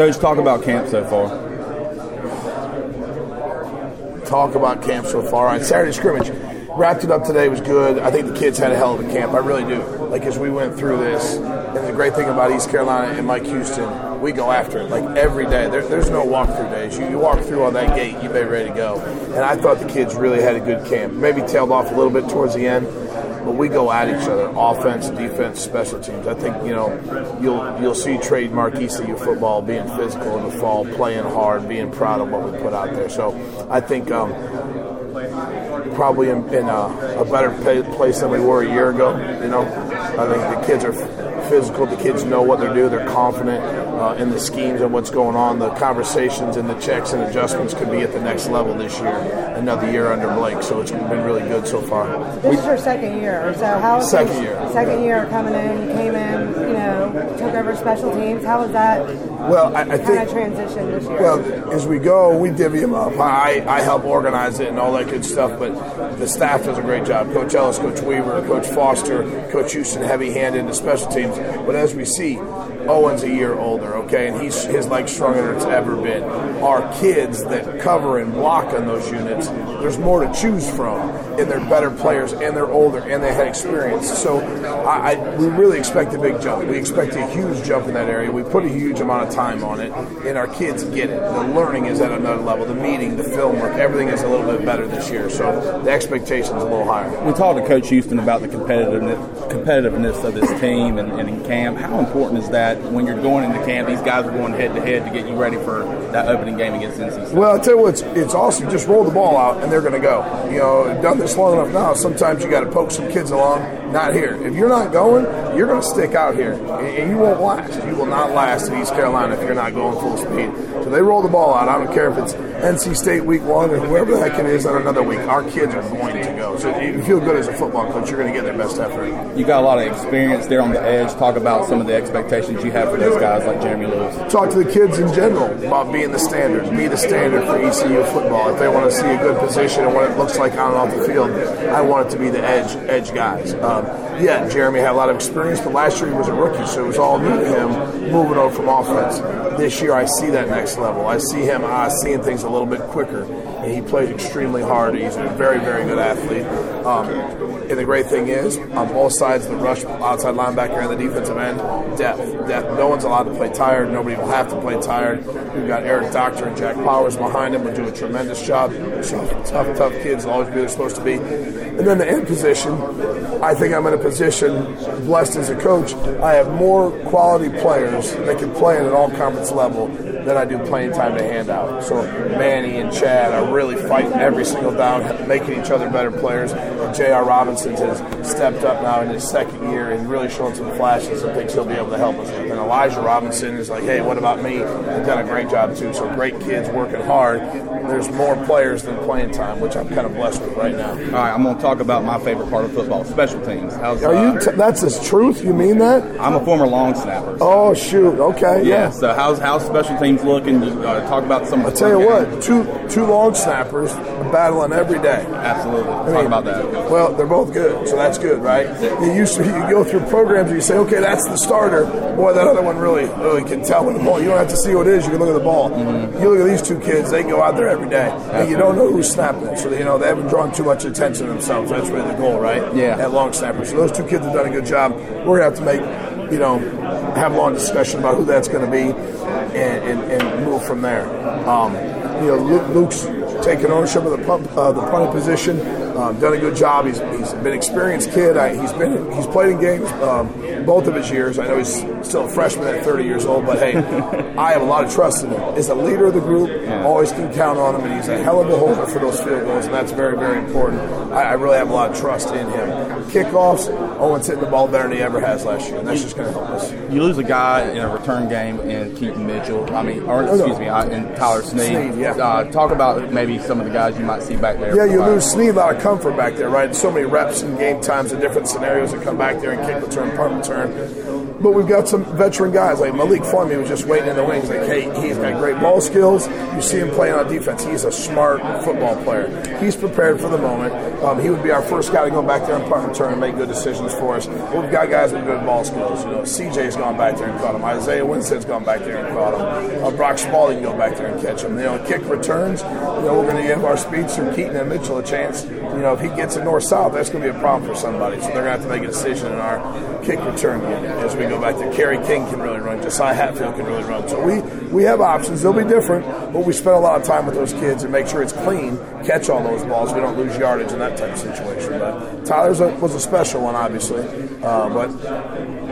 Coach, talk about camp so far. Talk about camp so far. On Saturday scrimmage, wrapped it up today was good. I think the kids had a hell of a camp. I really do. Like as we went through this, and the great thing about East Carolina and Mike Houston, we go after it like every day. There, there's no walkthrough days. You, you walk through on that gate, you be ready to go. And I thought the kids really had a good camp. Maybe tailed off a little bit towards the end, but we go at each other, offense, defense, special teams. I think you know you'll you'll see trademark ECU football being physical in the fall, playing hard, being proud of what we put out there. So I think. Um, probably in, in a, a, better place than we were a year ago. You know, I think the kids are physical. The kids know what they're doing. They're confident uh, in the schemes and what's going on. The conversations and the checks and adjustments could be at the next level this year. Another year under Blake, so it's been really good so far. This is your second year, so how? Second year. Second year coming in, you came in, you know, took over special teams. How was that? Well, I, I think transition this year. Well, as we go, we divvy them up. I, I help organize it and all that good stuff, but the staff does a great job. Coach Ellis, Coach Weaver, Coach Foster, Coach Houston, heavy-handed in the special teams. But as we see, Owen's a year older, okay, and he's his leg's stronger than it's ever been. Our kids that cover and block on those units, there's more to choose from, and they're better players, and they're older, and they had experience. So I, I, we really expect a big jump. We expect a huge jump in that area. We put a huge amount of time on it, and our kids get it. The learning is at another level. The meeting, the film work, everything is a little bit better this year. So the expectation's a little higher. We talked to Coach Houston about the competitiveness, competitiveness of this team and, and in camp. How important is that when you're going into camp? These guys are going head to head to get you ready for that opening game against NC State. Well, I tell you what, it's, it's awesome. Just roll the ball out, and they're going to go. You know, done this long enough now. Sometimes you got to poke some kids along. Not here. If you're not going, you're going to stick out here, and you won't last. You will not last in East Carolina if you're not going full speed. So they roll the ball out. I don't care if it's NC State week one or whoever the heck it is on another week. Our kids are going to go. So if you feel good as a football coach. You're going to get their best effort. You got a lot of experience there on the edge. Talk about some of the expectations you have for those guys like Jeremy Lewis. Talk to the kids in general about being the standard. Be the standard for ECU football. If they want to see a good position and what it looks like on and off the field, I want it to be the edge edge guys. Um, yeah, Jeremy had a lot of experience, but last year he was a rookie, so it was all new to him moving over from offense. This year, I see that next level. I see him seeing things a little bit quicker, and he plays extremely hard. He's a very, very good athlete. Um, and the great thing is, on both sides, the rush outside linebacker and the defensive end, depth. Depth. No one's allowed to play tired. Nobody will have to play tired. We've got Eric Doctor and Jack Powers behind him, will do a tremendous job. Tough, tough kids, always be they're supposed to be. And then the end position, I think I'm in a position, blessed as a coach, I have more quality players that can play at an all conference level than I do playing time to hand out. So Manny and Chad are really fighting every single down, making each other better players. J.R. Robinson has stepped up now in his second year and really shown some flashes and thinks he'll be able to help us. And Elijah Robinson is like, hey, what about me? They've done a great job too. So great kids working hard. There's more players than playing time, which I'm kind of blessed with right now. All right, I'm going to talk about my favorite part of football, special teams. How's, Are you? T- that's the truth. You mean that? I'm a former long snapper. So. Oh shoot. Okay. Yeah. yeah. So how's how's special teams looking? Uh, talk about some. I tell you what, two two long snappers are battling every day. Absolutely. I talk about that. Well, they're both good, so that's good, right? You used to you go through programs and you say, okay, that's the starter. Boy, that other one really really can tell when the ball. You don't have to see what it is. You can look at the ball. Mm-hmm. You look at these two kids; they go out there every day, Absolutely. and you don't know who's snapping it. So you know they haven't drawn too much attention to themselves. That's really the goal, right? Yeah. At long snapper. So those two kids have done a good job. We're gonna have to make, you know, have a long discussion about who that's going to be, and, and, and, move from there. Um, you know, Luke, Luke's taken ownership of the pump, uh, the position. Um, done a good job. He's, he's been an experienced kid. I, he's been he's played in games um, both of his years. I know he's still a freshman at 30 years old, but hey, I have a lot of trust in him. As a leader of the group, always can count on him, and he's a hell of a holder for those field goals, and that's very very important. I, I really have a lot of trust in him. Kickoffs, Owen's hitting the ball better than he ever has last year, and that's just going to help us. You lose a guy in a return game in Keaton Mitchell. I mean, or excuse me, uh, in Tyler Snead. Snead yeah. Uh, talk about maybe some of the guys you might see back there. Yeah, you lose Snead a lot of comfort back there, right? So many reps and game times and different scenarios that come back there and kick return, punt return. But we've got some veteran guys like Malik Fleming was just waiting in the wings. Like, hey, he's got great ball skills. You see him playing on defense. He's a smart football player. He's prepared for the moment. Um, he would be our first guy to go back there and punt return and make good decisions for us. We've got guys with good ball skills. You know, CJ's gone back there and caught him. Isaiah Winstead's gone back there and caught him. Uh, Brock can go back there and catch him. You know, kick returns. You know, we're going to give our speedster Keaton and Mitchell a chance. You know, if he gets a north south, that's going to be a problem for somebody. So they're going to have to make a decision in our kick return game as we go back there. Kerry King can really run. Josiah Hatfield can really run. So we, we have options. They'll be different, but we spend a lot of time with those kids and make sure it's clean, catch all those balls. We don't lose yardage in that type of situation. But Tyler's a, was a special one, obviously, uh, but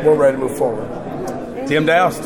we're ready to move forward. Tim Doust.